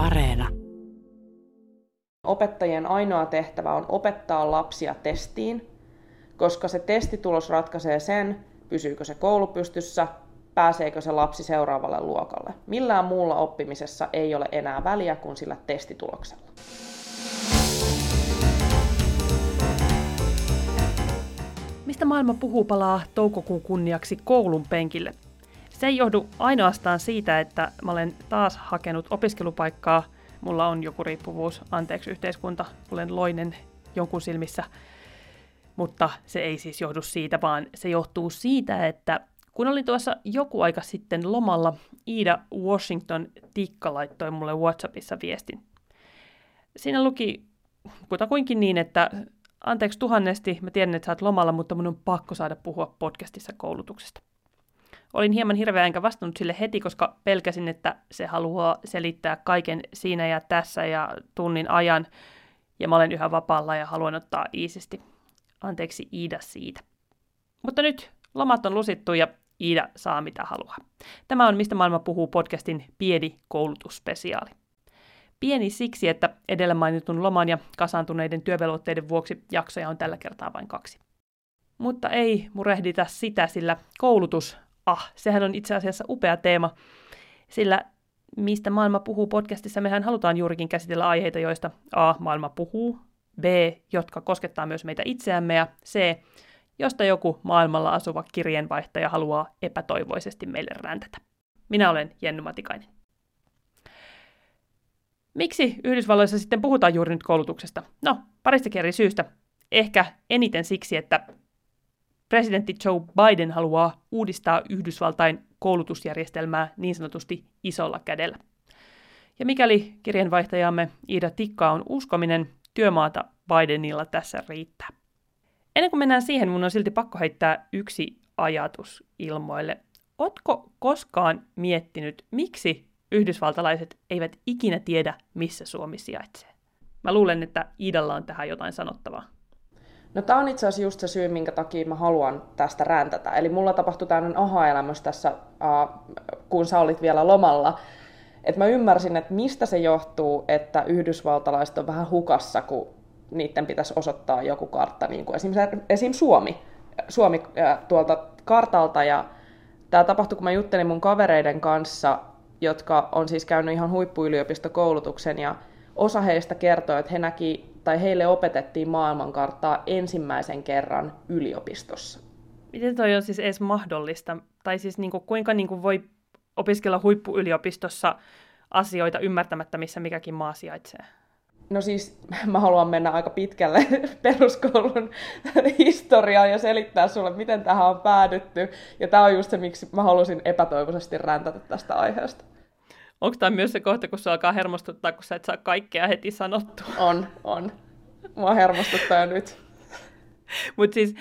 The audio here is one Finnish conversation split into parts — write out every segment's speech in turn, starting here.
Areena. Opettajien ainoa tehtävä on opettaa lapsia testiin, koska se testitulos ratkaisee sen, pysyykö se koulu pystyssä, pääseekö se lapsi seuraavalle luokalle. Millään muulla oppimisessa ei ole enää väliä kuin sillä testituloksella. Mistä maailma puhuu palaa toukokuun kunniaksi koulun penkille? Se ei johdu ainoastaan siitä, että mä olen taas hakenut opiskelupaikkaa. Mulla on joku riippuvuus, anteeksi yhteiskunta, olen loinen jonkun silmissä. Mutta se ei siis johdu siitä, vaan se johtuu siitä, että kun olin tuossa joku aika sitten lomalla, Iida Washington Tikka laittoi mulle WhatsAppissa viestin. Siinä luki kutakuinkin niin, että anteeksi tuhannesti, mä tiedän, että sä oot lomalla, mutta mun on pakko saada puhua podcastissa koulutuksesta. Olin hieman hirveä enkä vastannut sille heti, koska pelkäsin, että se haluaa selittää kaiken siinä ja tässä ja tunnin ajan, ja mä olen yhä vapaalla ja haluan ottaa iisisti. Anteeksi Iida siitä. Mutta nyt lomat on lusittu ja Iida saa mitä haluaa. Tämä on Mistä maailma puhuu podcastin pieni koulutusspesiaali. Pieni siksi, että edellä mainitun loman ja kasaantuneiden työvelvoitteiden vuoksi jaksoja on tällä kertaa vain kaksi. Mutta ei murehdita sitä, sillä koulutus, ah, sehän on itse asiassa upea teema, sillä mistä maailma puhuu podcastissa, mehän halutaan juurikin käsitellä aiheita, joista A, maailma puhuu, B, jotka koskettaa myös meitä itseämme, ja C, josta joku maailmalla asuva kirjeenvaihtaja haluaa epätoivoisesti meille räntätä. Minä olen Jenny Matikainen. Miksi Yhdysvalloissa sitten puhutaan juuri nyt koulutuksesta? No, paristakin eri syystä. Ehkä eniten siksi, että presidentti Joe Biden haluaa uudistaa Yhdysvaltain koulutusjärjestelmää niin sanotusti isolla kädellä. Ja mikäli kirjanvaihtajamme Ida Tikka on uskominen, työmaata Bidenilla tässä riittää. Ennen kuin mennään siihen, mun on silti pakko heittää yksi ajatus ilmoille. Ootko koskaan miettinyt, miksi yhdysvaltalaiset eivät ikinä tiedä, missä Suomi sijaitsee? Mä luulen, että Iidalla on tähän jotain sanottavaa. No tämä on itse asiassa just se syy, minkä takia mä haluan tästä räntätä. Eli mulla tapahtui tämmöinen aha-elämys tässä, uh, kun sä olit vielä lomalla. Että mä ymmärsin, että mistä se johtuu, että yhdysvaltalaiset on vähän hukassa, kun niiden pitäisi osoittaa joku kartta, niin kuin esim. esim. Suomi, Suomi äh, tuolta kartalta. Ja tämä tapahtui, kun mä juttelin mun kavereiden kanssa, jotka on siis käynyt ihan huippuyliopistokoulutuksen, ja osa heistä kertoi, että he näki, tai heille opetettiin maailmankarttaa ensimmäisen kerran yliopistossa. Miten toi on siis edes mahdollista? Tai siis niin kuin, kuinka niin kuin voi opiskella huippuyliopistossa asioita ymmärtämättä, missä mikäkin maa sijaitsee? No siis mä haluan mennä aika pitkälle peruskoulun historiaan ja selittää sulle, miten tähän on päädytty. Ja tämä on just se, miksi mä halusin epätoivoisesti räntätä tästä aiheesta. Onko tämä myös se kohta, kun se alkaa hermostuttaa, kun sä et saa kaikkea heti sanottua? On, on. Mua hermostuttaa nyt. Mutta siis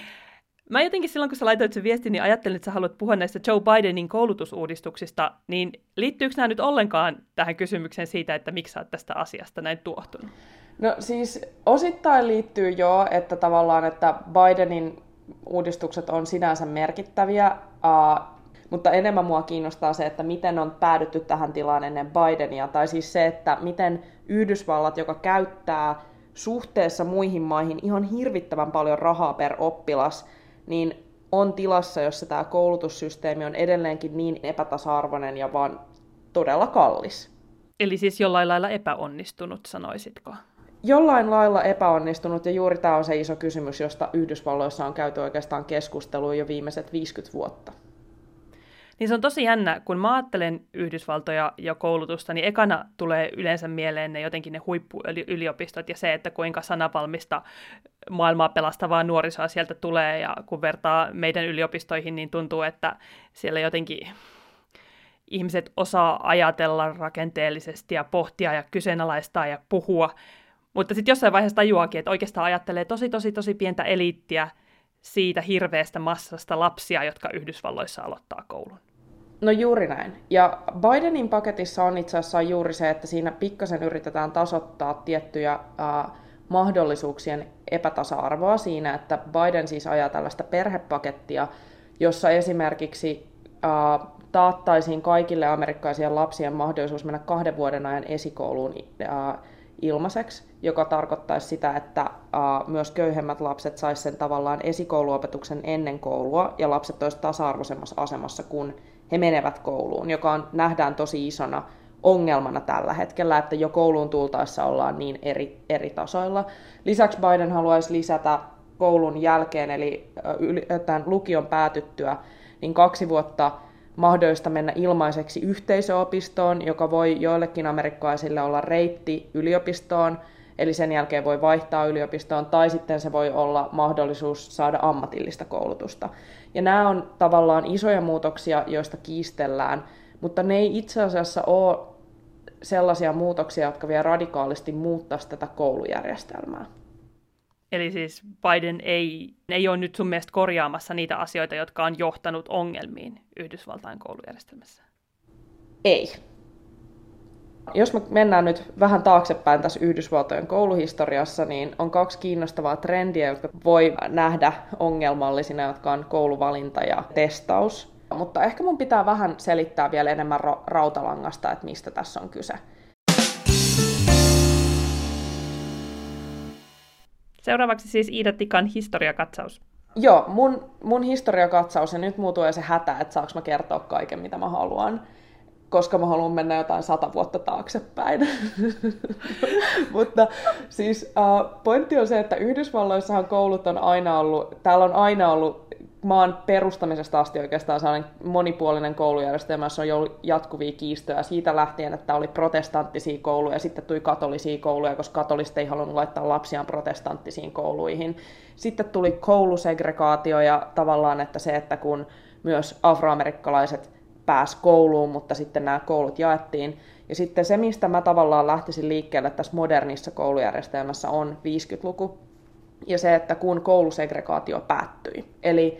Mä jotenkin silloin, kun sä laitoit sen viestin, niin ajattelin, että sä haluat puhua näistä Joe Bidenin koulutusuudistuksista, niin liittyykö nämä nyt ollenkaan tähän kysymykseen siitä, että miksi sä oot tästä asiasta näin tuohtunut? No siis osittain liittyy jo, että tavallaan, että Bidenin uudistukset on sinänsä merkittäviä, uh, mutta enemmän mua kiinnostaa se, että miten on päädytty tähän tilaan ennen Bidenia, tai siis se, että miten Yhdysvallat, joka käyttää suhteessa muihin maihin ihan hirvittävän paljon rahaa per oppilas, niin on tilassa, jossa tämä koulutussysteemi on edelleenkin niin epätasa-arvoinen ja vaan todella kallis. Eli siis jollain lailla epäonnistunut, sanoisitko? Jollain lailla epäonnistunut, ja juuri tämä on se iso kysymys, josta Yhdysvalloissa on käyty oikeastaan keskustelua jo viimeiset 50 vuotta. Niin se on tosi jännä, kun mä ajattelen Yhdysvaltoja ja koulutusta, niin ekana tulee yleensä mieleen ne jotenkin ne huippuyliopistot ja se, että kuinka sanavalmista maailmaa pelastavaa nuorisoa sieltä tulee ja kun vertaa meidän yliopistoihin, niin tuntuu, että siellä jotenkin ihmiset osaa ajatella rakenteellisesti ja pohtia ja kyseenalaistaa ja puhua, mutta sitten jossain vaiheessa tajuakin, että oikeastaan ajattelee tosi, tosi, tosi pientä eliittiä siitä hirveästä massasta lapsia, jotka Yhdysvalloissa aloittaa koulun. No juuri näin. Ja Bidenin paketissa on itse asiassa juuri se, että siinä pikkasen yritetään tasoittaa tiettyjä äh, mahdollisuuksien epätasa-arvoa siinä, että Biden siis ajaa tällaista perhepakettia, jossa esimerkiksi äh, taattaisiin kaikille amerikkalaisille lapsien mahdollisuus mennä kahden vuoden ajan esikouluun ilmaiseksi, joka tarkoittaisi sitä, että myös köyhemmät lapset saisivat sen tavallaan esikouluopetuksen ennen koulua ja lapset olisivat tasa-arvoisemmassa asemassa, kun he menevät kouluun, joka on, nähdään tosi isona ongelmana tällä hetkellä, että jo kouluun tultaessa ollaan niin eri, eri tasoilla. Lisäksi Biden haluaisi lisätä koulun jälkeen, eli tämän lukion päätyttyä, niin kaksi vuotta mahdollista mennä ilmaiseksi yhteisöopistoon, joka voi joillekin amerikkalaisille olla reitti yliopistoon, eli sen jälkeen voi vaihtaa yliopistoon, tai sitten se voi olla mahdollisuus saada ammatillista koulutusta. Ja nämä on tavallaan isoja muutoksia, joista kiistellään, mutta ne ei itse asiassa ole sellaisia muutoksia, jotka vielä radikaalisti muuttaisi tätä koulujärjestelmää. Eli siis Biden ei, ei ole nyt sun mielestä korjaamassa niitä asioita, jotka on johtanut ongelmiin Yhdysvaltain koulujärjestelmässä? Ei. Jos me mennään nyt vähän taaksepäin tässä Yhdysvaltojen kouluhistoriassa, niin on kaksi kiinnostavaa trendiä, jotka voi nähdä ongelmallisina, jotka on kouluvalinta ja testaus. Mutta ehkä mun pitää vähän selittää vielä enemmän rautalangasta, että mistä tässä on kyse. Seuraavaksi siis Iida Tikan historiakatsaus. Joo, mun, mun historiakatsaus, ja nyt muutuu se hätä, että saanko mä kertoa kaiken, mitä mä haluan koska mä haluan mennä jotain sata vuotta taaksepäin. Mutta siis uh, pointti on se, että Yhdysvalloissahan koulut on aina ollut, täällä on aina ollut maan perustamisesta asti oikeastaan sellainen monipuolinen koulujärjestelmä, jossa on ollut jatkuvia kiistoja siitä lähtien, että oli protestanttisia kouluja ja sitten tuli katolisia kouluja, koska katoliset ei halunnut laittaa lapsiaan protestanttisiin kouluihin. Sitten tuli koulusegregaatio ja tavallaan, että se, että kun myös afroamerikkalaiset pääsi kouluun, mutta sitten nämä koulut jaettiin. Ja sitten se, mistä mä tavallaan lähtisin liikkeelle tässä modernissa koulujärjestelmässä on 50-luku, ja se, että kun koulusegregaatio päättyi. Eli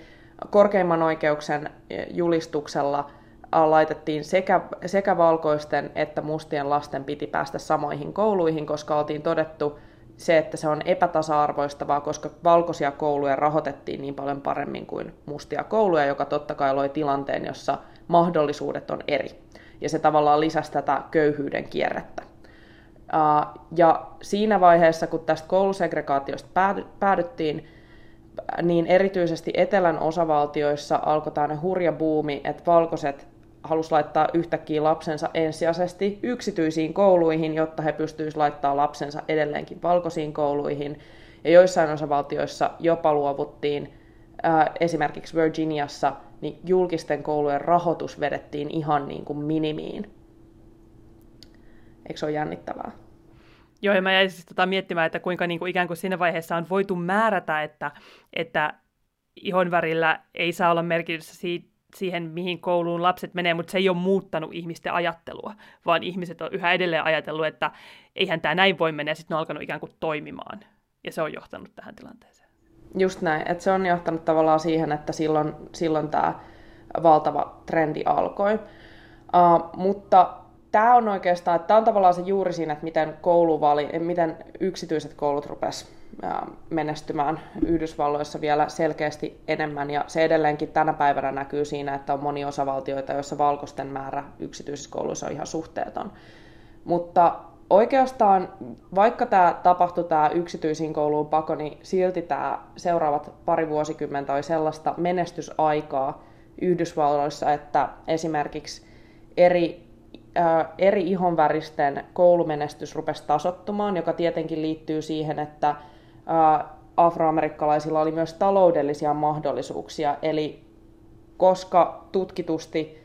korkeimman oikeuksen julistuksella laitettiin sekä, sekä valkoisten että mustien lasten piti päästä samoihin kouluihin, koska oltiin todettu se, että se on epätasa-arvoistavaa, koska valkoisia kouluja rahoitettiin niin paljon paremmin kuin mustia kouluja, joka totta kai loi tilanteen, jossa mahdollisuudet on eri. Ja se tavallaan lisäsi tätä köyhyyden kierrettä. Ja siinä vaiheessa, kun tästä koulusegregaatiosta päädyttiin, niin erityisesti etelän osavaltioissa alkoi tämä hurja buumi, että valkoiset halusi laittaa yhtäkkiä lapsensa ensisijaisesti yksityisiin kouluihin, jotta he pystyisivät laittamaan lapsensa edelleenkin valkoisiin kouluihin. Ja joissain osavaltioissa jopa luovuttiin, esimerkiksi Virginiassa, niin julkisten koulujen rahoitus vedettiin ihan niin kuin minimiin. Eikö se ole jännittävää? Joo, ja mä jäin siis tota miettimään, että kuinka niin kuin ikään kuin siinä vaiheessa on voitu määrätä, että, että ihonvärillä ei saa olla merkitystä siitä, siihen, mihin kouluun lapset menee, mutta se ei ole muuttanut ihmisten ajattelua, vaan ihmiset on yhä edelleen ajatellut, että eihän tämä näin voi mennä, ja sitten on alkanut ikään kuin toimimaan. Ja se on johtanut tähän tilanteeseen. Just näin, että se on johtanut tavallaan siihen, että silloin, silloin tämä valtava trendi alkoi. Uh, mutta tämä on oikeastaan, tämä on tavallaan se juuri siinä, että miten, kouluvali, miten yksityiset koulut rupes menestymään Yhdysvalloissa vielä selkeästi enemmän, ja se edelleenkin tänä päivänä näkyy siinä, että on monia osavaltioita, joissa valkoisten määrä yksityisissä kouluissa on ihan suhteeton. Mutta oikeastaan, vaikka tämä tapahtui tämä yksityisiin kouluun pako, niin silti tämä seuraavat pari vuosikymmentä oli sellaista menestysaikaa Yhdysvalloissa, että esimerkiksi eri eri ihonväristen koulumenestys rupesi tasottumaan, joka tietenkin liittyy siihen, että afroamerikkalaisilla oli myös taloudellisia mahdollisuuksia. Eli koska tutkitusti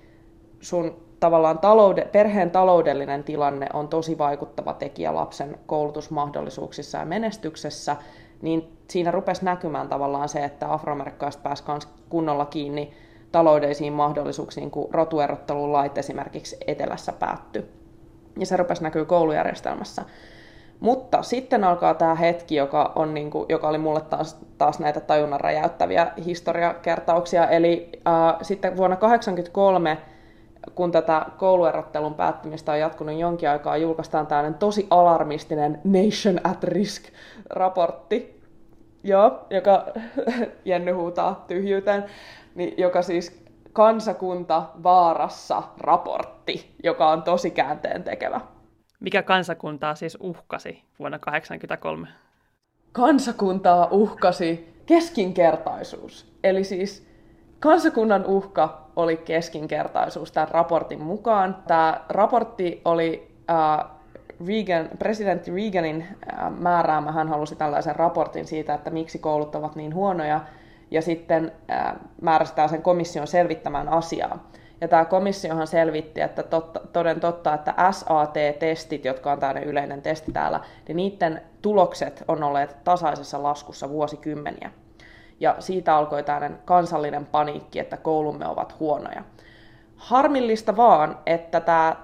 sun tavallaan taloude, perheen taloudellinen tilanne on tosi vaikuttava tekijä lapsen koulutusmahdollisuuksissa ja menestyksessä, niin siinä rupesi näkymään tavallaan se, että afroamerikkalaiset pääsivät kunnolla kiinni taloudellisiin mahdollisuuksiin, kun rotuerottelun lait esimerkiksi etelässä päättyi. Ja se rupesi näkyy koulujärjestelmässä. Mutta sitten alkaa tämä hetki, joka, on niin kuin, joka oli mulle taas, taas näitä tajunnan räjäyttäviä historiakertauksia. Eli äh, sitten vuonna 1983, kun tätä kouluerottelun päättymistä on jatkunut jonkin aikaa, julkaistaan tällainen tosi alarmistinen Nation at Risk-raportti, Joo, joka Jenny huutaa tyhjyyteen, niin joka siis kansakunta vaarassa raportti, joka on tosi käänteen tekevä. Mikä kansakuntaa siis uhkasi vuonna 1983? Kansakuntaa uhkasi keskinkertaisuus. Eli siis kansakunnan uhka oli keskinkertaisuus tämän raportin mukaan. Tämä raportti oli äh, Reagan, presidentti Reaganin äh, määräämä. Hän halusi tällaisen raportin siitä, että miksi koulut ovat niin huonoja. Ja sitten äh, määrästään sen komission selvittämään asiaa. Ja tämä komissiohan selvitti, että totta, toden totta, että SAT-testit, jotka on tämmöinen yleinen testi täällä, niin niiden tulokset on olleet tasaisessa laskussa vuosikymmeniä. Ja siitä alkoi tämmöinen kansallinen paniikki, että koulumme ovat huonoja. Harmillista vaan, että tämä,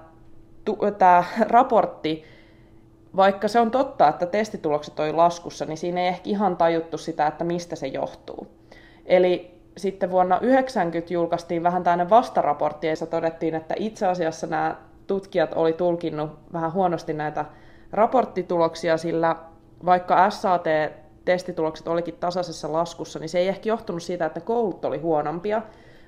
tämä raportti, vaikka se on totta, että testitulokset oli laskussa, niin siinä ei ehkä ihan tajuttu sitä, että mistä se johtuu. Eli sitten vuonna 90 julkaistiin vähän tämmöinen vastaraportti, jossa todettiin, että itse asiassa nämä tutkijat oli tulkinnut vähän huonosti näitä raporttituloksia, sillä vaikka SAT-testitulokset olikin tasaisessa laskussa, niin se ei ehkä johtunut siitä, että koulut oli huonompia,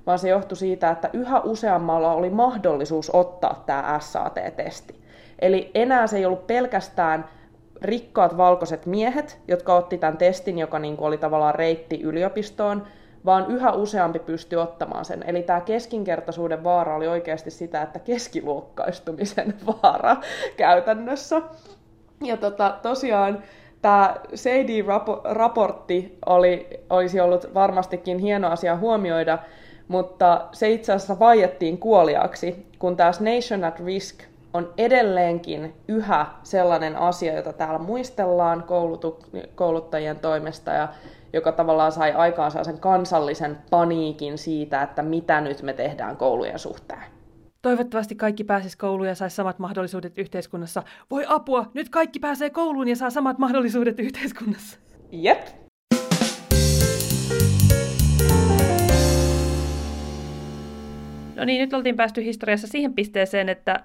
vaan se johtui siitä, että yhä useammalla oli mahdollisuus ottaa tämä SAT-testi. Eli enää se ei ollut pelkästään rikkaat valkoiset miehet, jotka otti tämän testin, joka niin oli tavallaan reitti yliopistoon, vaan yhä useampi pystyi ottamaan sen. Eli tämä keskinkertaisuuden vaara oli oikeasti sitä, että keskiluokkaistumisen vaara käytännössä. Ja tota, tosiaan tämä Sadie-raportti oli, olisi ollut varmastikin hieno asia huomioida, mutta se itse asiassa vaiettiin kuoliaksi, kun tämä Nation at Risk on edelleenkin yhä sellainen asia, jota täällä muistellaan koulutu- kouluttajien toimesta ja joka tavallaan sai aikaan sen kansallisen paniikin siitä, että mitä nyt me tehdään koulujen suhteen. Toivottavasti kaikki pääsisi kouluun ja saisi samat mahdollisuudet yhteiskunnassa. Voi apua, nyt kaikki pääsee kouluun ja saa samat mahdollisuudet yhteiskunnassa. Jep. No niin, nyt oltiin päästy historiassa siihen pisteeseen, että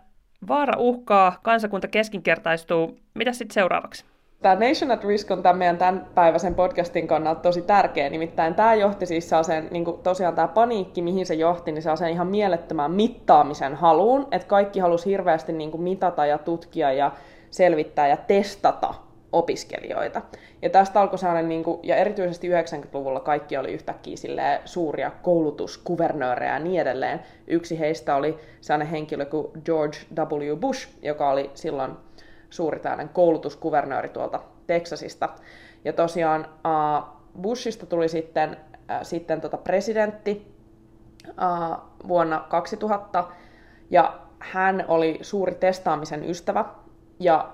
vaara uhkaa, kansakunta keskinkertaistuu. Mitä sitten seuraavaksi? Tämä Nation at Risk on tämän meidän tämän päiväisen podcastin kannalta tosi tärkeä, nimittäin tämä johti siis sen, niin kuin tosiaan tämä paniikki, mihin se johti, niin sen ihan mielettömään mittaamisen haluun, että kaikki halusi hirveästi niin kuin mitata ja tutkia ja selvittää ja testata opiskelijoita. Ja tästä alkoi sellainen, niin kuin, ja erityisesti 90-luvulla kaikki oli yhtäkkiä suuria koulutuskuvernöörejä ja niin edelleen. Yksi heistä oli sellainen henkilö kuin George W. Bush, joka oli silloin suuri tällainen koulutuskuvernööri tuolta Teksasista. Ja tosiaan Bushista tuli sitten, sitten tota presidentti vuonna 2000, ja hän oli suuri testaamisen ystävä, ja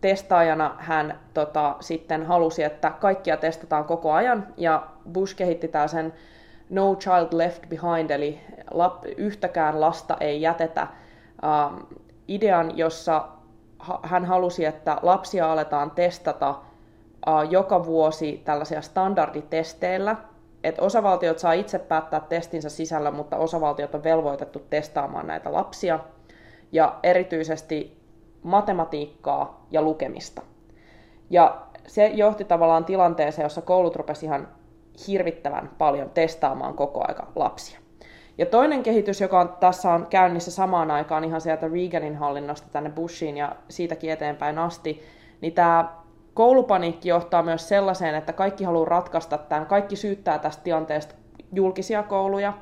testaajana hän tota, sitten halusi, että kaikkia testataan koko ajan, ja Bush kehitti sen No Child Left Behind, eli lap, yhtäkään lasta ei jätetä, idean, jossa hän halusi, että lapsia aletaan testata joka vuosi tällaisia standarditesteillä, että osavaltiot saa itse päättää testinsä sisällä, mutta osavaltiot on velvoitettu testaamaan näitä lapsia, ja erityisesti matematiikkaa ja lukemista. Ja se johti tavallaan tilanteeseen, jossa koulut rupesivat ihan hirvittävän paljon testaamaan koko aika lapsia. Ja toinen kehitys, joka on, tässä on käynnissä samaan aikaan ihan sieltä Reaganin hallinnosta tänne Bushiin ja siitäkin eteenpäin asti, niin tämä koulupaniikki johtaa myös sellaiseen, että kaikki haluaa ratkaista tämän, kaikki syyttää tästä tilanteesta julkisia kouluja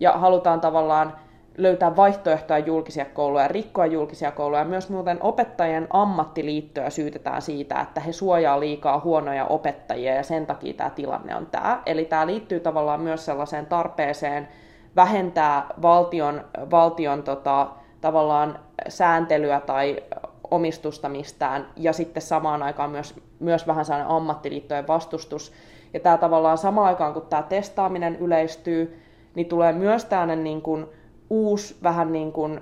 ja halutaan tavallaan löytää vaihtoehtoja julkisia kouluja, rikkoa julkisia kouluja. Myös muuten opettajien ammattiliittoja syytetään siitä, että he suojaa liikaa huonoja opettajia ja sen takia tämä tilanne on tämä. Eli tämä liittyy tavallaan myös sellaiseen tarpeeseen, vähentää valtion, valtion tota, tavallaan sääntelyä tai omistusta mistään, ja sitten samaan aikaan myös, myös vähän sellainen ammattiliittojen vastustus. Ja tämä tavallaan samaan aikaan, kun tämä testaaminen yleistyy, niin tulee myös tämmöinen niin kuin uusi vähän niin kuin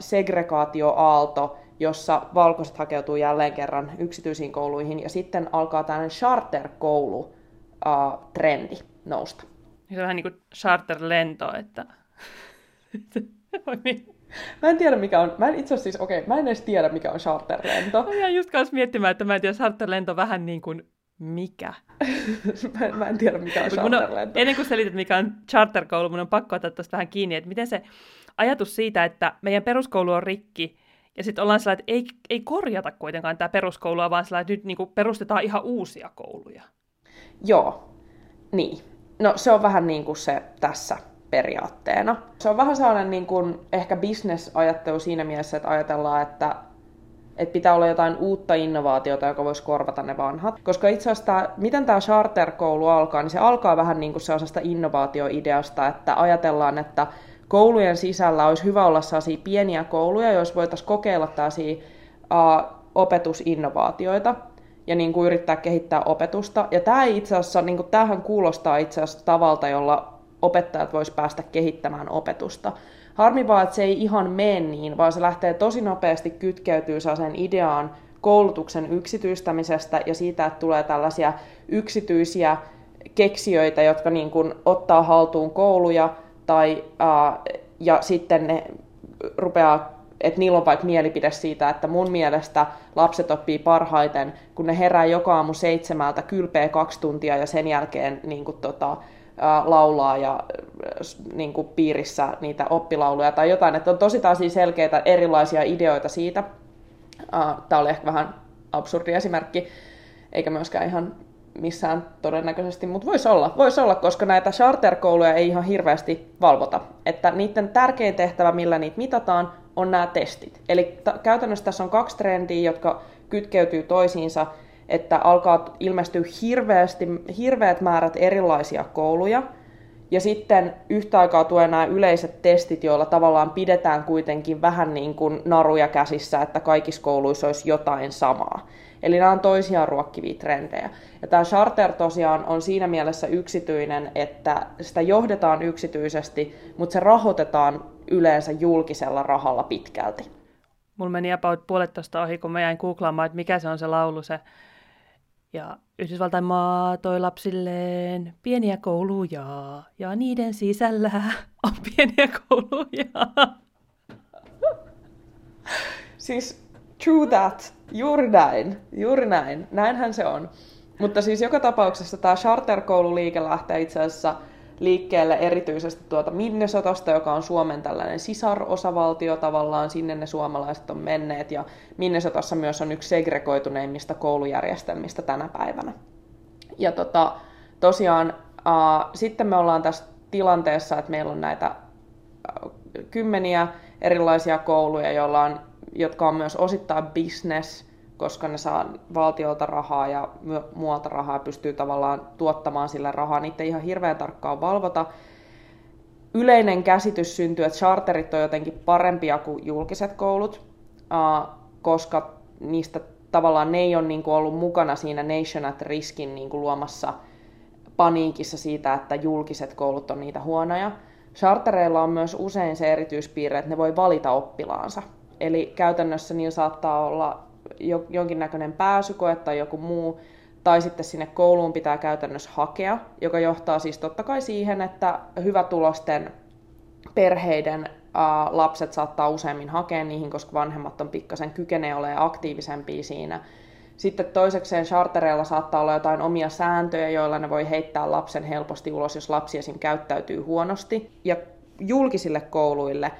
segregaatioaalto, jossa valkoiset hakeutuu jälleen kerran yksityisiin kouluihin, ja sitten alkaa tämmöinen charter-koulu-trendi nousta. Se on vähän niin kuin charter-lento, että... Mä en tiedä mikä on, mä en itse siis, okei, okay, mä en edes tiedä mikä on charterlento. Mä jäin just kanssa miettimään, että mä en tiedä, charterlento vähän niin kuin Mikä? mä, en, mä en tiedä, mikä on charterlento. Ennen kuin selität, mikä on charterkoulu, mun on pakko ottaa tuosta vähän kiinni, että miten se ajatus siitä, että meidän peruskoulu on rikki, ja sitten ollaan sellainen, että ei, ei korjata kuitenkaan tämä peruskoulua, vaan sellainen, että nyt niin perustetaan ihan uusia kouluja. Joo, niin. No se on vähän niin kuin se tässä periaatteena. Se on vähän sellainen niin kuin ehkä bisnesajattelu siinä mielessä, että ajatellaan, että, että pitää olla jotain uutta innovaatiota, joka voisi korvata ne vanhat. Koska itse asiassa tämä, miten tämä charter-koulu alkaa, niin se alkaa vähän niin kuin sellaisesta innovaatioideasta, että ajatellaan, että koulujen sisällä olisi hyvä olla sellaisia pieniä kouluja, joissa voitaisiin kokeilla tällaisia uh, opetusinnovaatioita ja niin kuin yrittää kehittää opetusta. Ja tämä itse asiassa, niin kuin, tämähän kuulostaa itse asiassa tavalta, jolla opettajat vois päästä kehittämään opetusta. Harmi vaan, että se ei ihan mene niin, vaan se lähtee tosi nopeasti kytkeytyy sen ideaan koulutuksen yksityistämisestä ja siitä, että tulee tällaisia yksityisiä keksijöitä, jotka niin kuin ottaa haltuun kouluja tai, ää, ja sitten ne rupeaa että niillä on vaikka mielipide siitä, että mun mielestä lapset oppii parhaiten, kun ne herää joka aamu seitsemältä, kylpee kaksi tuntia ja sen jälkeen niin kuin, tota, laulaa ja niin kuin piirissä niitä oppilauluja tai jotain. Että on tosi taas selkeitä erilaisia ideoita siitä. Tämä oli ehkä vähän absurdi esimerkki, eikä myöskään ihan missään todennäköisesti, mutta voisi olla, vois olla, koska näitä charterkouluja ei ihan hirveästi valvota. Että niiden tärkein tehtävä, millä niitä mitataan, on nämä testit. Eli käytännössä tässä on kaksi trendiä, jotka kytkeytyy toisiinsa, että alkaa ilmestyä hirveästi, hirveät määrät erilaisia kouluja, ja sitten yhtä aikaa tulee nämä yleiset testit, joilla tavallaan pidetään kuitenkin vähän niin kuin naruja käsissä, että kaikissa kouluissa olisi jotain samaa. Eli nämä on toisiaan ruokkivia trendejä. Ja tämä charter tosiaan on siinä mielessä yksityinen, että sitä johdetaan yksityisesti, mutta se rahoitetaan yleensä julkisella rahalla pitkälti. Mulla meni about puolet tuosta ohi, kun mä jäin googlaamaan, että mikä se on se laulu, se ja Yhdysvaltain maa toi lapsilleen pieniä kouluja ja niiden sisällä on pieniä kouluja. Siis true that, juuri näin, juuri näin, näinhän se on. Mutta siis joka tapauksessa tämä charterkoululiike lähtee itse asiassa liikkeelle erityisesti tuota Minnesotasta, joka on Suomen tällainen sisarosavaltio tavallaan, sinne ne suomalaiset on menneet, ja Minnesotassa myös on yksi segregoituneimmista koulujärjestelmistä tänä päivänä. Ja tota, tosiaan äh, sitten me ollaan tässä tilanteessa, että meillä on näitä äh, kymmeniä erilaisia kouluja, joilla on, jotka on myös osittain business, koska ne saa valtiolta rahaa ja muualta rahaa pystyy tavallaan tuottamaan sille rahaa. Niitä ei ihan hirveän tarkkaan valvota. Yleinen käsitys syntyy, että charterit on jotenkin parempia kuin julkiset koulut, koska niistä tavallaan ne ei ole niin kuin ollut mukana siinä Nation at Riskin niin kuin luomassa paniikissa siitä, että julkiset koulut on niitä huonoja. Chartereilla on myös usein se erityispiirre, että ne voi valita oppilaansa. Eli käytännössä niin saattaa olla jonkinnäköinen pääsykoe tai joku muu, tai sitten sinne kouluun pitää käytännössä hakea, joka johtaa siis totta kai siihen, että hyvätulosten perheiden ää, lapset saattaa useammin hakea niihin, koska vanhemmat on pikkasen kykenee olemaan aktiivisempia siinä. Sitten toisekseen chartereilla saattaa olla jotain omia sääntöjä, joilla ne voi heittää lapsen helposti ulos, jos lapsi esim. käyttäytyy huonosti. Ja julkisille kouluille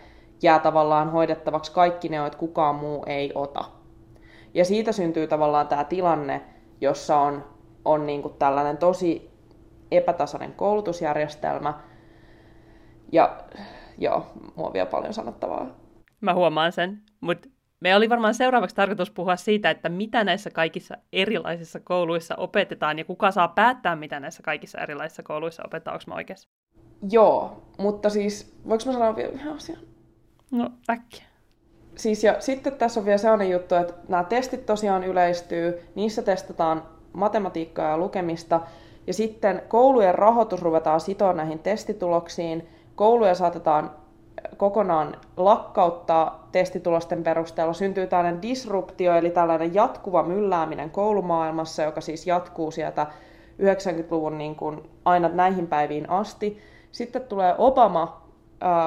jää tavallaan hoidettavaksi kaikki ne, että kukaan muu ei ota. Ja siitä syntyy tavallaan tämä tilanne, jossa on, on niin kuin tällainen tosi epätasainen koulutusjärjestelmä. Ja joo, mulla on vielä paljon sanottavaa. Mä huomaan sen, mutta me oli varmaan seuraavaksi tarkoitus puhua siitä, että mitä näissä kaikissa erilaisissa kouluissa opetetaan ja kuka saa päättää, mitä näissä kaikissa erilaisissa kouluissa opetetaan. Onko mä oikeassa? Joo, mutta siis voiko mä sanoa vielä yhden asian? No, äkkiä siis ja sitten tässä on vielä sellainen juttu, että nämä testit tosiaan yleistyy, niissä testataan matematiikkaa ja lukemista, ja sitten koulujen rahoitus ruvetaan sitoa näihin testituloksiin. Kouluja saatetaan kokonaan lakkauttaa testitulosten perusteella. Syntyy tällainen disruptio, eli tällainen jatkuva myllääminen koulumaailmassa, joka siis jatkuu sieltä 90-luvun niin kuin aina näihin päiviin asti. Sitten tulee Obama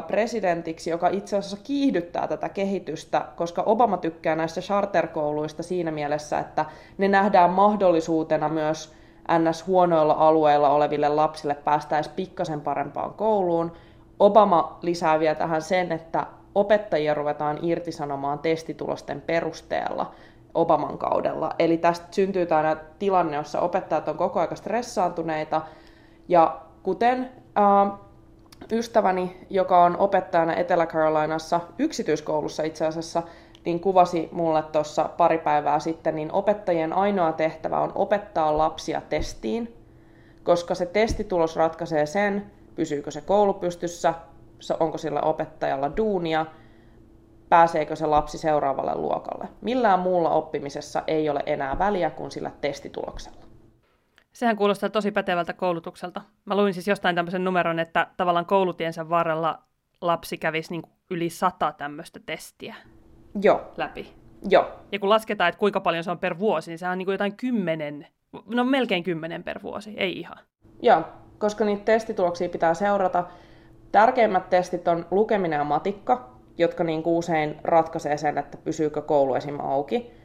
presidentiksi, joka itse asiassa kiihdyttää tätä kehitystä, koska Obama tykkää näistä charterkouluista siinä mielessä, että ne nähdään mahdollisuutena myös ns. huonoilla alueilla oleville lapsille päästäisiin pikkasen parempaan kouluun. Obama lisää vielä tähän sen, että opettajia ruvetaan irtisanomaan testitulosten perusteella Obaman kaudella. Eli tästä syntyy tämä tilanne, jossa opettajat on koko ajan stressaantuneita. Ja kuten äh, ystäväni, joka on opettajana Etelä-Carolinassa yksityiskoulussa itse asiassa, niin kuvasi mulle tuossa pari päivää sitten, niin opettajien ainoa tehtävä on opettaa lapsia testiin, koska se testitulos ratkaisee sen, pysyykö se koulu pystyssä, onko sillä opettajalla duunia, pääseekö se lapsi seuraavalle luokalle. Millään muulla oppimisessa ei ole enää väliä kuin sillä testituloksella. Sehän kuulostaa tosi pätevältä koulutukselta. Mä luin siis jostain tämmöisen numeron, että tavallaan koulutiensä varrella lapsi kävisi niin yli sata tämmöistä testiä Joo. läpi. Joo. Ja kun lasketaan, että kuinka paljon se on per vuosi, niin sehän on niin kuin jotain kymmenen, no melkein kymmenen per vuosi, ei ihan. Joo, koska niitä testituloksia pitää seurata. Tärkeimmät testit on lukeminen ja matikka, jotka niin kuin usein ratkaisee sen, että pysyykö koulu esim. auki.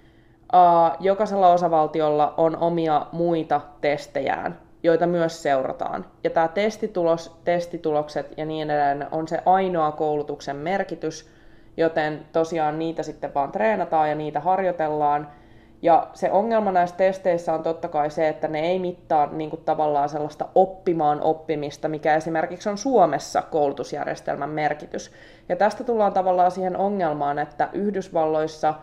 Jokaisella osavaltiolla on omia muita testejään, joita myös seurataan. Ja tämä testitulos, testitulokset ja niin edelleen on se ainoa koulutuksen merkitys, joten tosiaan niitä sitten vaan treenataan ja niitä harjoitellaan. Ja se ongelma näissä testeissä on totta kai se, että ne ei mittaa niin kuin tavallaan sellaista oppimaan oppimista, mikä esimerkiksi on Suomessa koulutusjärjestelmän merkitys. Ja tästä tullaan tavallaan siihen ongelmaan, että Yhdysvalloissa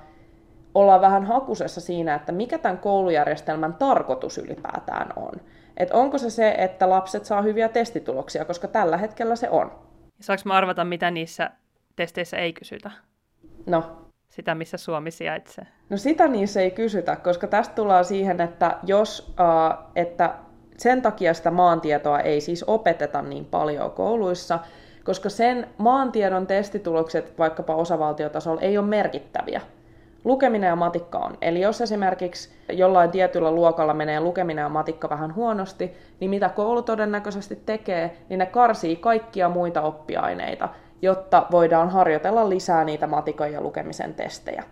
ollaan vähän hakusessa siinä, että mikä tämän koulujärjestelmän tarkoitus ylipäätään on. Et onko se se, että lapset saa hyviä testituloksia, koska tällä hetkellä se on. Saanko mä arvata, mitä niissä testeissä ei kysytä? No, Sitä, missä Suomi sijaitsee. No sitä niissä ei kysytä, koska tästä tullaan siihen, että jos, uh, että sen takia sitä maantietoa ei siis opeteta niin paljon kouluissa, koska sen maantiedon testitulokset vaikkapa osavaltiotasolla ei ole merkittäviä. Lukeminen ja matikka on. Eli jos esimerkiksi jollain tietyllä luokalla menee lukeminen ja matikka vähän huonosti, niin mitä koulu todennäköisesti tekee, niin ne karsii kaikkia muita oppiaineita, jotta voidaan harjoitella lisää niitä matikan ja lukemisen testejä.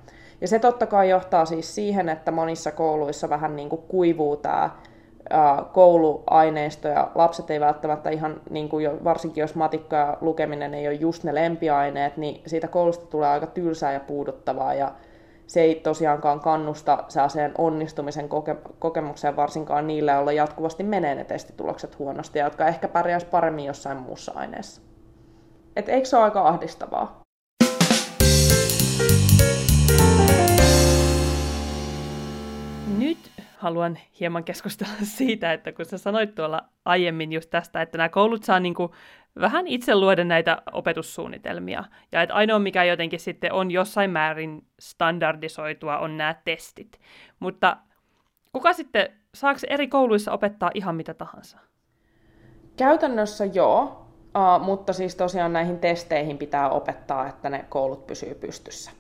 Ja se totta kai johtaa siis siihen, että monissa kouluissa vähän niin kuin kuivuu tämä kouluaineisto ja lapset ei välttämättä ihan, niin kuin jo, varsinkin jos matikka ja lukeminen ei ole just ne lempiaineet, niin siitä koulusta tulee aika tylsää ja puuduttavaa ja se ei tosiaankaan kannusta sellaiseen onnistumisen koke- kokemukseen varsinkaan niille, joilla jatkuvasti menee ne testitulokset huonosti ja jotka ehkä pärjäisi paremmin jossain muussa aineessa. Et eikö se ole aika ahdistavaa? Nyt haluan hieman keskustella siitä, että kun sä sanoit tuolla aiemmin just tästä, että nämä koulut saa niin kuin vähän itse luoda näitä opetussuunnitelmia. Ja että ainoa, mikä jotenkin sitten on jossain määrin standardisoitua, on nämä testit. Mutta kuka sitten, saako eri kouluissa opettaa ihan mitä tahansa? Käytännössä joo, uh, mutta siis tosiaan näihin testeihin pitää opettaa, että ne koulut pysyy pystyssä.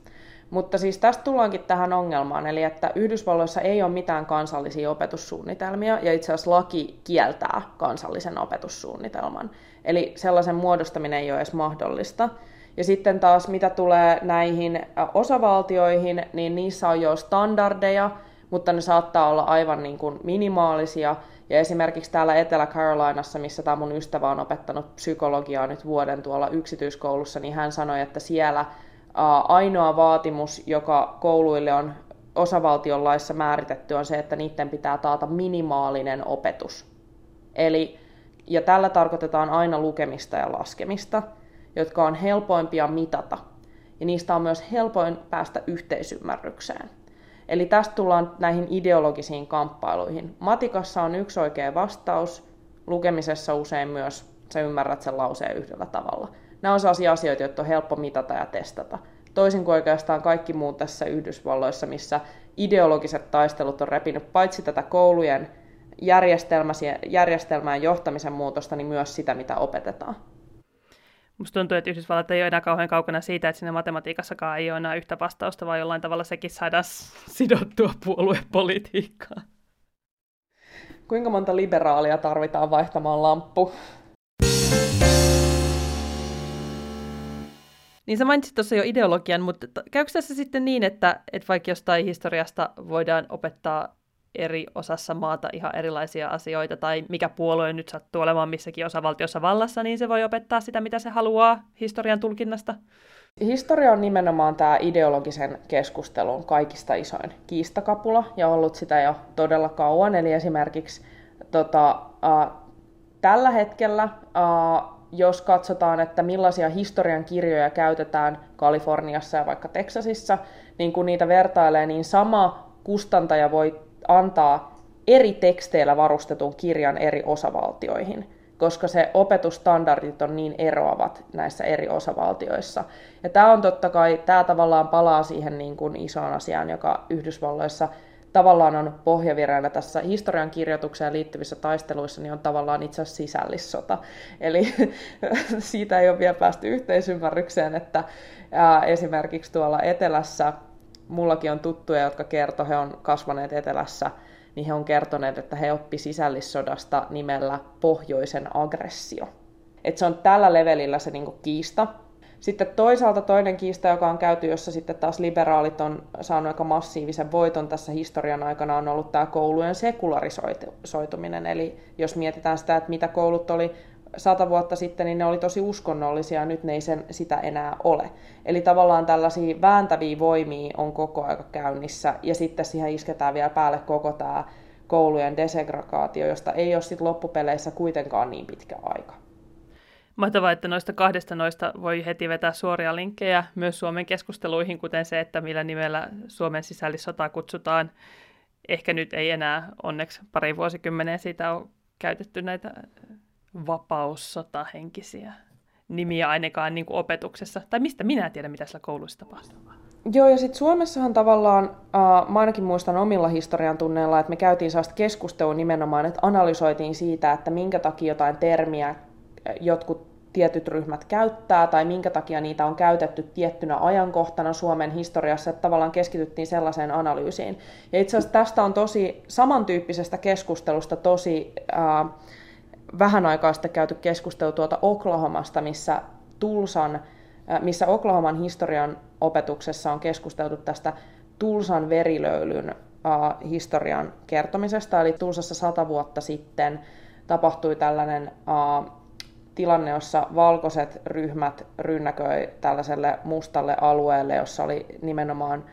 Mutta siis tästä tullaankin tähän ongelmaan, eli että Yhdysvalloissa ei ole mitään kansallisia opetussuunnitelmia, ja itse asiassa laki kieltää kansallisen opetussuunnitelman. Eli sellaisen muodostaminen ei ole edes mahdollista. Ja sitten taas mitä tulee näihin osavaltioihin, niin niissä on jo standardeja, mutta ne saattaa olla aivan niin kuin minimaalisia. Ja esimerkiksi täällä Etelä-Carolinassa, missä tämä mun ystävä on opettanut psykologiaa nyt vuoden tuolla yksityiskoulussa, niin hän sanoi, että siellä ainoa vaatimus, joka kouluille on osavaltion laissa määritetty, on se, että niiden pitää taata minimaalinen opetus. Eli, ja tällä tarkoitetaan aina lukemista ja laskemista, jotka on helpoimpia mitata. Ja niistä on myös helpoin päästä yhteisymmärrykseen. Eli tästä tullaan näihin ideologisiin kamppailuihin. Matikassa on yksi oikea vastaus, lukemisessa usein myös sä ymmärrät sen lauseen yhdellä tavalla. Nämä on sellaisia asioita, joita on helppo mitata ja testata. Toisin kuin oikeastaan kaikki muut tässä Yhdysvalloissa, missä ideologiset taistelut on repinyt paitsi tätä koulujen järjestelmää ja johtamisen muutosta, niin myös sitä, mitä opetetaan. Musta tuntuu, että Yhdysvallat ei ole enää kauhean kaukana siitä, että sinne matematiikassakaan ei ole enää yhtä vastausta, vaan jollain tavalla sekin saadaan sidottua puoluepolitiikkaan. Kuinka monta liberaalia tarvitaan vaihtamaan lamppu? Niin sä mainitsit tuossa jo ideologian, mutta käykö tässä sitten niin, että, että vaikka jostain historiasta voidaan opettaa eri osassa maata ihan erilaisia asioita, tai mikä puolue nyt sattuu olemaan missäkin osavaltiossa vallassa, niin se voi opettaa sitä, mitä se haluaa historian tulkinnasta. Historia on nimenomaan tämä ideologisen keskustelun kaikista isoin kiistakapula, ja ollut sitä jo todella kauan. Eli esimerkiksi tota, äh, tällä hetkellä, äh, jos katsotaan, että millaisia historian kirjoja käytetään Kaliforniassa ja vaikka Teksasissa, niin kun niitä vertailee, niin sama kustantaja voi antaa eri teksteillä varustetun kirjan eri osavaltioihin, koska se opetusstandardit on niin eroavat näissä eri osavaltioissa. Ja tämä on totta kai, tämä tavallaan palaa siihen niin kuin isoon asiaan, joka Yhdysvalloissa tavallaan on pohjavireillä tässä historian kirjoitukseen liittyvissä taisteluissa, niin on tavallaan itse asiassa sisällissota. Eli siitä ei ole vielä päästy yhteisymmärrykseen, että ää, esimerkiksi tuolla etelässä mullakin on tuttuja, jotka kertoo, he on kasvaneet etelässä, niin he on kertoneet, että he oppi sisällissodasta nimellä pohjoisen aggressio. Et se on tällä levelillä se niinku kiista. Sitten toisaalta toinen kiista, joka on käyty, jossa sitten taas liberaalit on saanut aika massiivisen voiton tässä historian aikana, on ollut tämä koulujen sekularisoituminen. Eli jos mietitään sitä, että mitä koulut oli sata vuotta sitten, niin ne oli tosi uskonnollisia, ja nyt ne ei sen, sitä enää ole. Eli tavallaan tällaisia vääntäviä voimia on koko aika käynnissä, ja sitten siihen isketään vielä päälle koko tämä koulujen desegregaatio, josta ei ole sitten loppupeleissä kuitenkaan niin pitkä aika. Mahtavaa, että noista kahdesta noista voi heti vetää suoria linkkejä myös Suomen keskusteluihin, kuten se, että millä nimellä Suomen sisällissota kutsutaan. Ehkä nyt ei enää onneksi pari vuosikymmeneen siitä on käytetty näitä vapaussotahenkisiä nimiä ainakaan niin kuin opetuksessa. Tai mistä minä tiedän, mitä siellä koulussa tapahtuu. Joo, ja sitten Suomessahan tavallaan, äh, mä ainakin muistan omilla historian tunneilla, että me käytiin sellaista keskustelua nimenomaan, että analysoitiin siitä, että minkä takia jotain termiä jotkut tietyt ryhmät käyttää, tai minkä takia niitä on käytetty tiettynä ajankohtana Suomen historiassa, että tavallaan keskityttiin sellaiseen analyysiin. Ja itse asiassa tästä on tosi samantyyppisestä keskustelusta tosi... Äh, vähän aikaa sitten käyty keskustelu tuota Oklahomasta, missä Tulsan, äh, missä Oklahoman historian opetuksessa on keskusteltu tästä Tulsan verilöylyn uh, historian kertomisesta. Eli Tulsassa sata vuotta sitten tapahtui tällainen uh, tilanne, jossa valkoiset ryhmät rynnäköi tällaiselle mustalle alueelle, jossa oli nimenomaan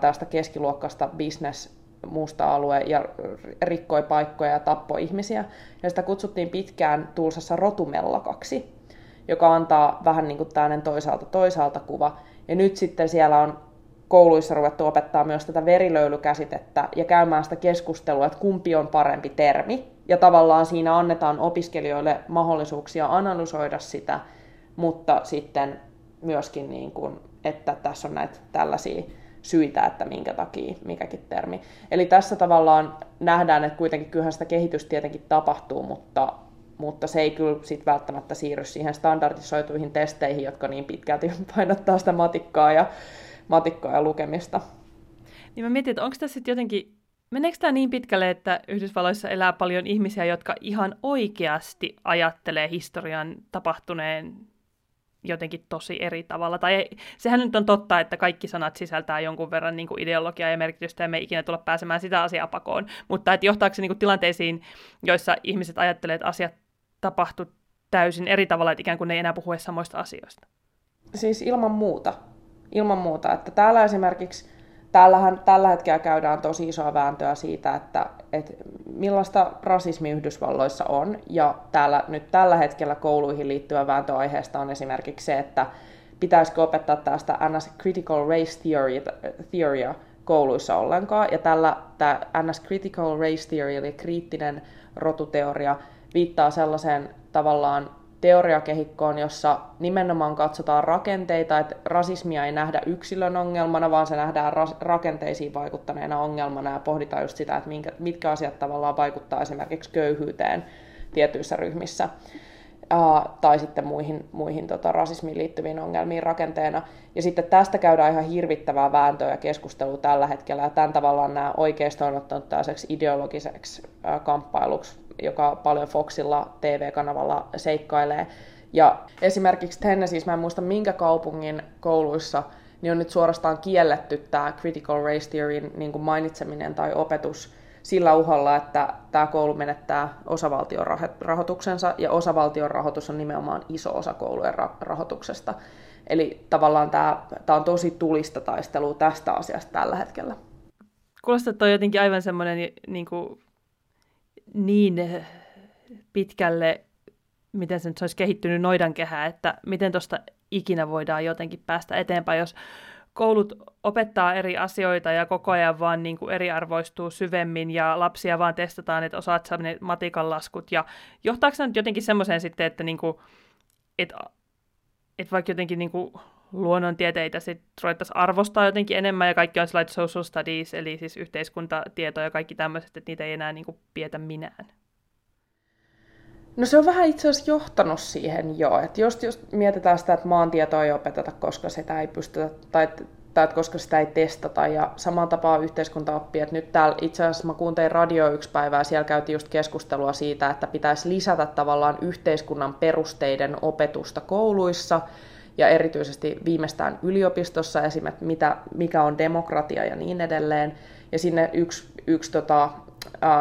tästä keskiluokkasta business musta alue ja rikkoi paikkoja ja tappoi ihmisiä. Ja sitä kutsuttiin pitkään Tulsassa rotumellakaksi, joka antaa vähän niin kuin toisaalta toisaalta kuva. Ja nyt sitten siellä on kouluissa ruvettu opettaa myös tätä verilöylykäsitettä ja käymään sitä keskustelua, että kumpi on parempi termi. Ja tavallaan siinä annetaan opiskelijoille mahdollisuuksia analysoida sitä, mutta sitten myöskin, niin kuin, että tässä on näitä tällaisia syitä, että minkä takia mikäkin termi. Eli tässä tavallaan nähdään, että kuitenkin kyllähän sitä kehitystä tietenkin tapahtuu, mutta, mutta se ei kyllä sit välttämättä siirry siihen standardisoituihin testeihin, jotka niin pitkälti painottaa sitä matikkaa ja, matikkaa ja lukemista. Niin mä mietin, että onko tässä sitten jotenkin, meneekö tämä niin pitkälle, että Yhdysvalloissa elää paljon ihmisiä, jotka ihan oikeasti ajattelee historian tapahtuneen jotenkin tosi eri tavalla. Tai ei, sehän nyt on totta, että kaikki sanat sisältää jonkun verran niin kuin ideologiaa ja merkitystä, ja me ei ikinä tulla pääsemään sitä asiaa pakoon. Mutta että johtaako se niin kuin tilanteisiin, joissa ihmiset ajattelee, että asiat tapahtuu täysin eri tavalla, että ikään kuin ne ei enää puhu samoista asioista? Siis ilman muuta. Ilman muuta. Että täällä esimerkiksi Täällähän tällä hetkellä käydään tosi isoa vääntöä siitä, että, että millaista rasismi Yhdysvalloissa on. Ja täällä, nyt tällä hetkellä kouluihin liittyvä vääntöaiheesta on esimerkiksi se, että pitäisikö opettaa tästä NS Critical Race Theory, Theory kouluissa ollenkaan. Ja tällä tämä NS Critical Race Theory, eli kriittinen rotuteoria, viittaa sellaiseen tavallaan teoriakehikkoon, jossa nimenomaan katsotaan rakenteita, että rasismia ei nähdä yksilön ongelmana, vaan se nähdään rakenteisiin vaikuttaneena ongelmana ja pohditaan just sitä, että minkä, mitkä asiat tavallaan vaikuttaa esimerkiksi köyhyyteen tietyissä ryhmissä tai sitten muihin, muihin tota, rasismiin liittyviin ongelmiin rakenteena. Ja sitten tästä käydään ihan hirvittävää vääntöä ja keskustelua tällä hetkellä, ja tämän tavallaan nämä oikeisto on ottanut tällaiseksi ideologiseksi uh, kamppailuksi joka paljon Foxilla TV-kanavalla seikkailee. Ja esimerkiksi Tennesseeissä, mä en muista minkä kaupungin kouluissa, niin on nyt suorastaan kielletty tämä critical race theoryn niin kuin mainitseminen tai opetus sillä uhalla, että tämä koulu menettää osavaltion rahoituksensa, ja osavaltion rahoitus on nimenomaan iso osa koulujen rahoituksesta. Eli tavallaan tämä, tämä on tosi tulista taistelua tästä asiasta tällä hetkellä. Kuulostaa, että on jotenkin aivan semmoinen niin, kuin, niin pitkälle, miten se nyt olisi kehittynyt noidankehää, että miten tuosta ikinä voidaan jotenkin päästä eteenpäin, jos koulut opettaa eri asioita ja koko ajan vaan niin kuin eriarvoistuu syvemmin ja lapsia vaan testataan, että osaat sä ne matikan laskut. Ja johtaako se nyt jotenkin semmoiseen sitten, että, niin kuin, että, että vaikka jotenkin niin kuin luonnontieteitä sit ruvettaisiin arvostaa jotenkin enemmän ja kaikki on sellainen social studies, eli siis yhteiskuntatieto ja kaikki tämmöiset, että niitä ei enää niin kuin pietä minään. No se on vähän itse asiassa johtanut siihen jo, että jos, jos mietitään sitä, että maantietoa ei opeteta, koska sitä ei pystytä, tai, tai että koska sitä ei testata, ja samaan tapaan yhteiskunta oppii, että nyt täällä itse asiassa mä kuuntelin radio yksi päivää, ja siellä käytiin just keskustelua siitä, että pitäisi lisätä tavallaan yhteiskunnan perusteiden opetusta kouluissa, ja erityisesti viimeistään yliopistossa, esimerkiksi mitä, mikä on demokratia ja niin edelleen. Ja sinne yksi, yksi tota,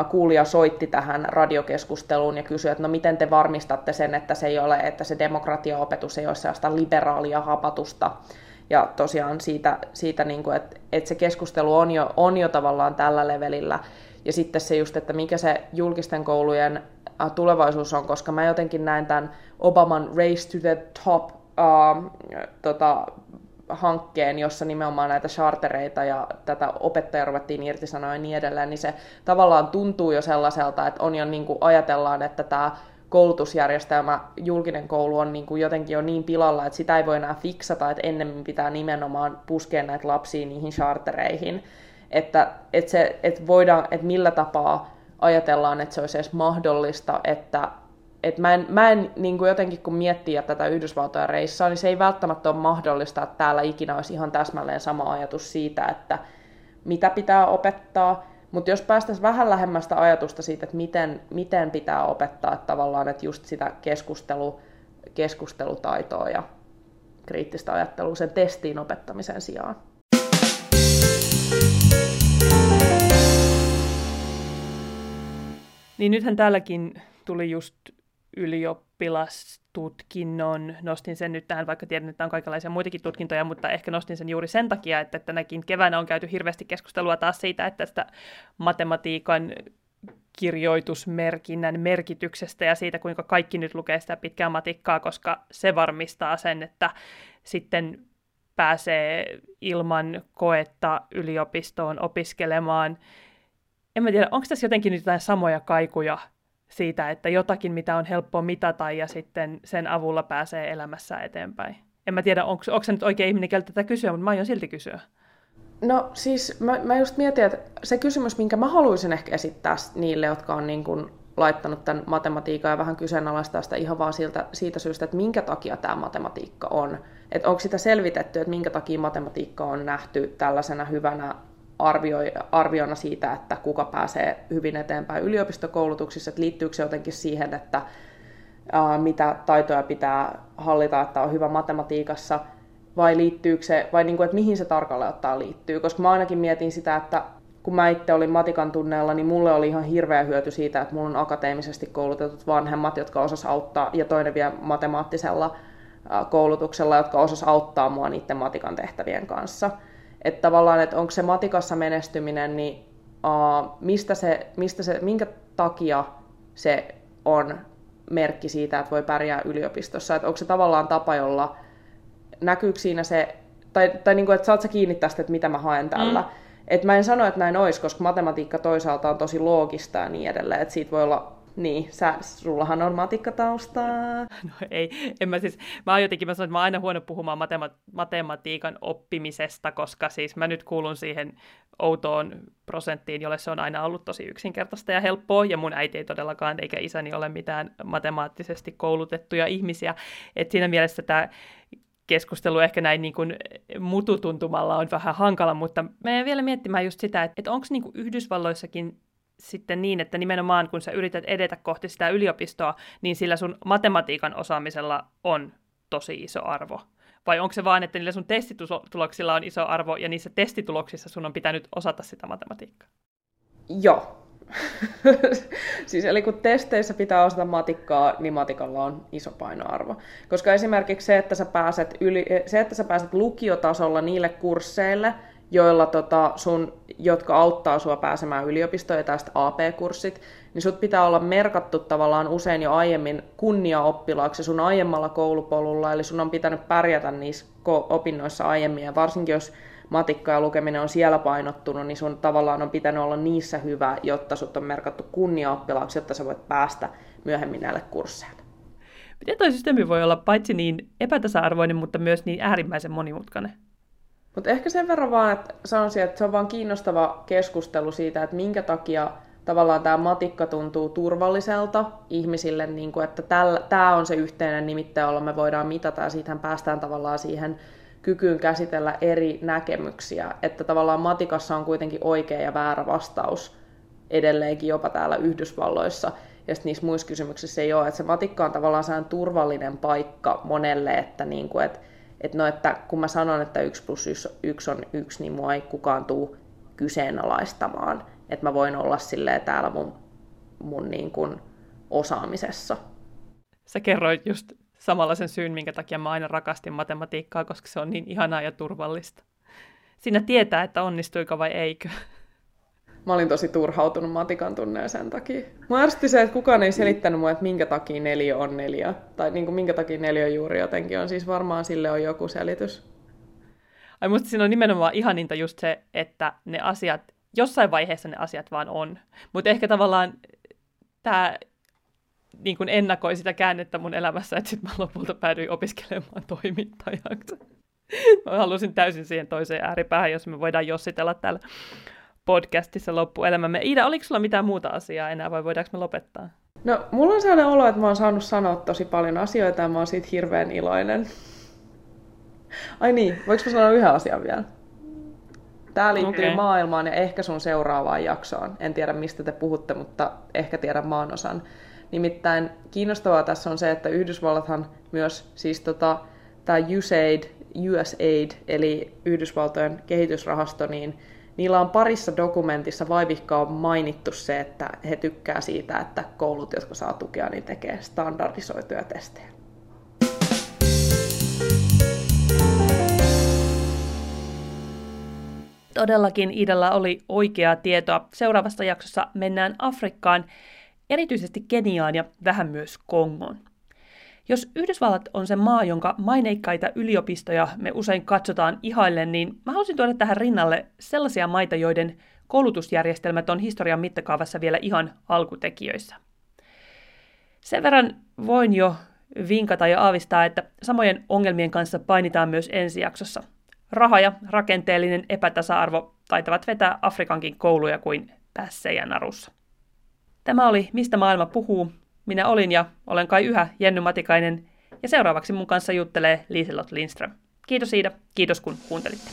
kuulija soitti tähän radiokeskusteluun ja kysyi, että no miten te varmistatte sen, että se ei ole, että se demokratiaopetus ei ole sellaista liberaalia hapatusta. Ja tosiaan siitä, siitä niin kuin, että, että se keskustelu on jo, on jo tavallaan tällä levelillä. Ja sitten se just, että mikä se julkisten koulujen tulevaisuus on, koska mä jotenkin näen tämän Obaman Race to the Top uh, tota, hankkeen, jossa nimenomaan näitä chartereita ja tätä opettajaa ruvettiin irtisanoa ja niin edelleen, niin se tavallaan tuntuu jo sellaiselta, että on jo niin kuin ajatellaan, että tämä koulutusjärjestelmä, julkinen koulu on niin kuin jotenkin jo niin pilalla, että sitä ei voi enää fiksata, että ennemmin pitää nimenomaan puskea näitä lapsia niihin chartereihin, että, että, se, että, voidaan, että millä tapaa ajatellaan, että se olisi edes mahdollista, että et mä en, mä en niin kuin jotenkin kun miettii tätä Yhdysvaltojen reissaa, niin se ei välttämättä ole mahdollista, että täällä ikinä olisi ihan täsmälleen sama ajatus siitä, että mitä pitää opettaa. Mutta jos päästäisiin vähän lähemmästä ajatusta siitä, että miten, miten pitää opettaa, että tavallaan että just sitä keskustelu, keskustelutaitoa ja kriittistä ajattelua sen testiin opettamisen sijaan. Niin nythän täälläkin tuli just ylioppilastutkinnon. Nostin sen nyt tähän, vaikka tiedän, että on kaikenlaisia muitakin tutkintoja, mutta ehkä nostin sen juuri sen takia, että tänäkin keväänä on käyty hirveästi keskustelua taas siitä, että tästä matematiikan kirjoitusmerkinnän merkityksestä ja siitä, kuinka kaikki nyt lukee sitä pitkää matikkaa, koska se varmistaa sen, että sitten pääsee ilman koetta yliopistoon opiskelemaan. En mä tiedä, onko tässä jotenkin nyt jotain samoja kaikuja siitä, että jotakin, mitä on helppo mitata ja sitten sen avulla pääsee elämässä eteenpäin. En mä tiedä, onko, onko se nyt oikein ihminen, keltä tätä kysyä, mutta mä aion silti kysyä. No siis mä, mä just mietin, että se kysymys, minkä mä haluaisin ehkä esittää niille, jotka on niin kuin laittanut tämän matematiikan ja vähän kyseenalaistaa sitä ihan vaan siltä, siitä syystä, että minkä takia tämä matematiikka on. Että onko sitä selvitetty, että minkä takia matematiikka on nähty tällaisena hyvänä arvioi, arviona siitä, että kuka pääsee hyvin eteenpäin yliopistokoulutuksissa, että liittyykö se jotenkin siihen, että ää, mitä taitoja pitää hallita, että on hyvä matematiikassa, vai liittyykö se, vai niin kuin, että mihin se tarkalleen ottaa liittyy, koska mä ainakin mietin sitä, että kun mä itse olin matikan tunneella, niin mulle oli ihan hirveä hyöty siitä, että mulla on akateemisesti koulutetut vanhemmat, jotka osas auttaa, ja toinen vielä matemaattisella koulutuksella, jotka osas auttaa mua niiden matikan tehtävien kanssa. Että tavallaan, että onko se matikassa menestyminen, niin uh, mistä se, mistä se, minkä takia se on merkki siitä, että voi pärjää yliopistossa. Että onko se tavallaan tapa, jolla näkyykö siinä se, tai, tai niin kuin, että saat sä kiinni tästä, että mitä mä haen tällä. Mm. Et mä en sano, että näin olisi, koska matematiikka toisaalta on tosi loogista ja niin edelleen, että siitä voi olla niin, sä, sullahan on matikkataustaa. No ei, en mä siis, mä oon jotenkin, mä sanon, että mä oon aina huono puhumaan matema- matematiikan oppimisesta, koska siis mä nyt kuulun siihen outoon prosenttiin, jolle se on aina ollut tosi yksinkertaista ja helppoa, ja mun äiti ei todellakaan, eikä isäni ole mitään matemaattisesti koulutettuja ihmisiä, että siinä mielessä tämä keskustelu ehkä näin niin kuin mututuntumalla on vähän hankala, mutta mä vielä miettimään just sitä, että, että onko niin Yhdysvalloissakin sitten niin, että nimenomaan kun sä yrität edetä kohti sitä yliopistoa, niin sillä sun matematiikan osaamisella on tosi iso arvo? Vai onko se vaan, että niillä sun testituloksilla on iso arvo ja niissä testituloksissa sun on pitänyt osata sitä matematiikkaa? Joo. siis eli kun testeissä pitää osata matikkaa, niin matikalla on iso painoarvo. Koska esimerkiksi se, että sä pääset, yli, se, että sä pääset lukiotasolla niille kursseille, joilla tota sun, jotka auttaa sua pääsemään yliopistoon ja tästä AP-kurssit, niin sut pitää olla merkattu tavallaan usein jo aiemmin kunniaoppilaaksi sun aiemmalla koulupolulla, eli sun on pitänyt pärjätä niissä opinnoissa aiemmin, ja varsinkin jos matikka ja lukeminen on siellä painottunut, niin sun tavallaan on pitänyt olla niissä hyvä, jotta sut on merkattu kunniaoppilaaksi, jotta sä voit päästä myöhemmin näille kursseille. Miten toi systeemi voi olla paitsi niin epätasa-arvoinen, mutta myös niin äärimmäisen monimutkainen? Mutta ehkä sen verran vaan, että sanoisin, että se on vaan kiinnostava keskustelu siitä, että minkä takia tavallaan tämä matikka tuntuu turvalliselta ihmisille, niin kuin, että tämä on se yhteinen nimittäin, jolla me voidaan mitata, ja siitähän päästään tavallaan siihen kykyyn käsitellä eri näkemyksiä, että tavallaan matikassa on kuitenkin oikea ja väärä vastaus edelleenkin jopa täällä Yhdysvalloissa, ja sitten niissä muissa kysymyksissä ei ole, että se matikka on tavallaan turvallinen paikka monelle, että, niin kuin, että, että, no, että kun mä sanon, että 1 plus 1 on 1, niin mua ei kukaan tuu kyseenalaistamaan, että mä voin olla silleen täällä mun, mun niin kuin osaamisessa. Sä kerroit just samalla sen syyn, minkä takia mä aina rakastin matematiikkaa, koska se on niin ihanaa ja turvallista. Siinä tietää, että onnistuiko vai eikö. Mä olin tosi turhautunut matikan tunneen sen takia. Mä ärsytti se, että kukaan ei selittänyt mulle, että minkä takia neljä on neljä. Tai niin kuin minkä takia neljä juuri jotenkin on. Siis varmaan sille on joku selitys. Ai musta siinä on nimenomaan ihaninta just se, että ne asiat, jossain vaiheessa ne asiat vaan on. Mutta ehkä tavallaan tämä niin kuin ennakoi sitä käännettä mun elämässä, että sitten mä lopulta päädyin opiskelemaan toimittajaksi. Mä halusin täysin siihen toiseen ääripäähän, jos me voidaan jossitella täällä podcastissa loppuelämämme. Iida, oliko sulla mitään muuta asiaa enää vai voidaanko me lopettaa? No, mulla on sellainen olo, että mä oon saanut sanoa tosi paljon asioita ja mä oon siitä hirveän iloinen. Ai niin, voiko mä sanoa yhden asian vielä? Tämä liittyy okay. maailmaan ja ehkä sun seuraavaan jaksoon. En tiedä mistä te puhutte, mutta ehkä tiedän maanosan. Nimittäin kiinnostavaa tässä on se, että Yhdysvallathan myös, siis tota, tämä USAID, USAID, eli Yhdysvaltojen kehitysrahasto, niin niillä on parissa dokumentissa vaivihkaa mainittu se, että he tykkää siitä, että koulut, jotka saa tukea, niin tekee standardisoituja testejä. Todellakin Idalla oli oikeaa tietoa. Seuraavassa jaksossa mennään Afrikkaan erityisesti Keniaan ja vähän myös Kongoon. Jos Yhdysvallat on se maa, jonka maineikkaita yliopistoja me usein katsotaan ihaillen, niin mä haluaisin tuoda tähän rinnalle sellaisia maita, joiden koulutusjärjestelmät on historian mittakaavassa vielä ihan alkutekijöissä. Sen verran voin jo vinkata ja aavistaa, että samojen ongelmien kanssa painitaan myös ensi jaksossa. Raha ja rakenteellinen epätasa-arvo taitavat vetää Afrikankin kouluja kuin pässejä narussa. Tämä oli Mistä maailma puhuu. Minä olin ja olen kai yhä Jenny Matikainen. Ja seuraavaksi mun kanssa juttelee Liselot Lindström. Kiitos siitä, kiitos kun kuuntelitte.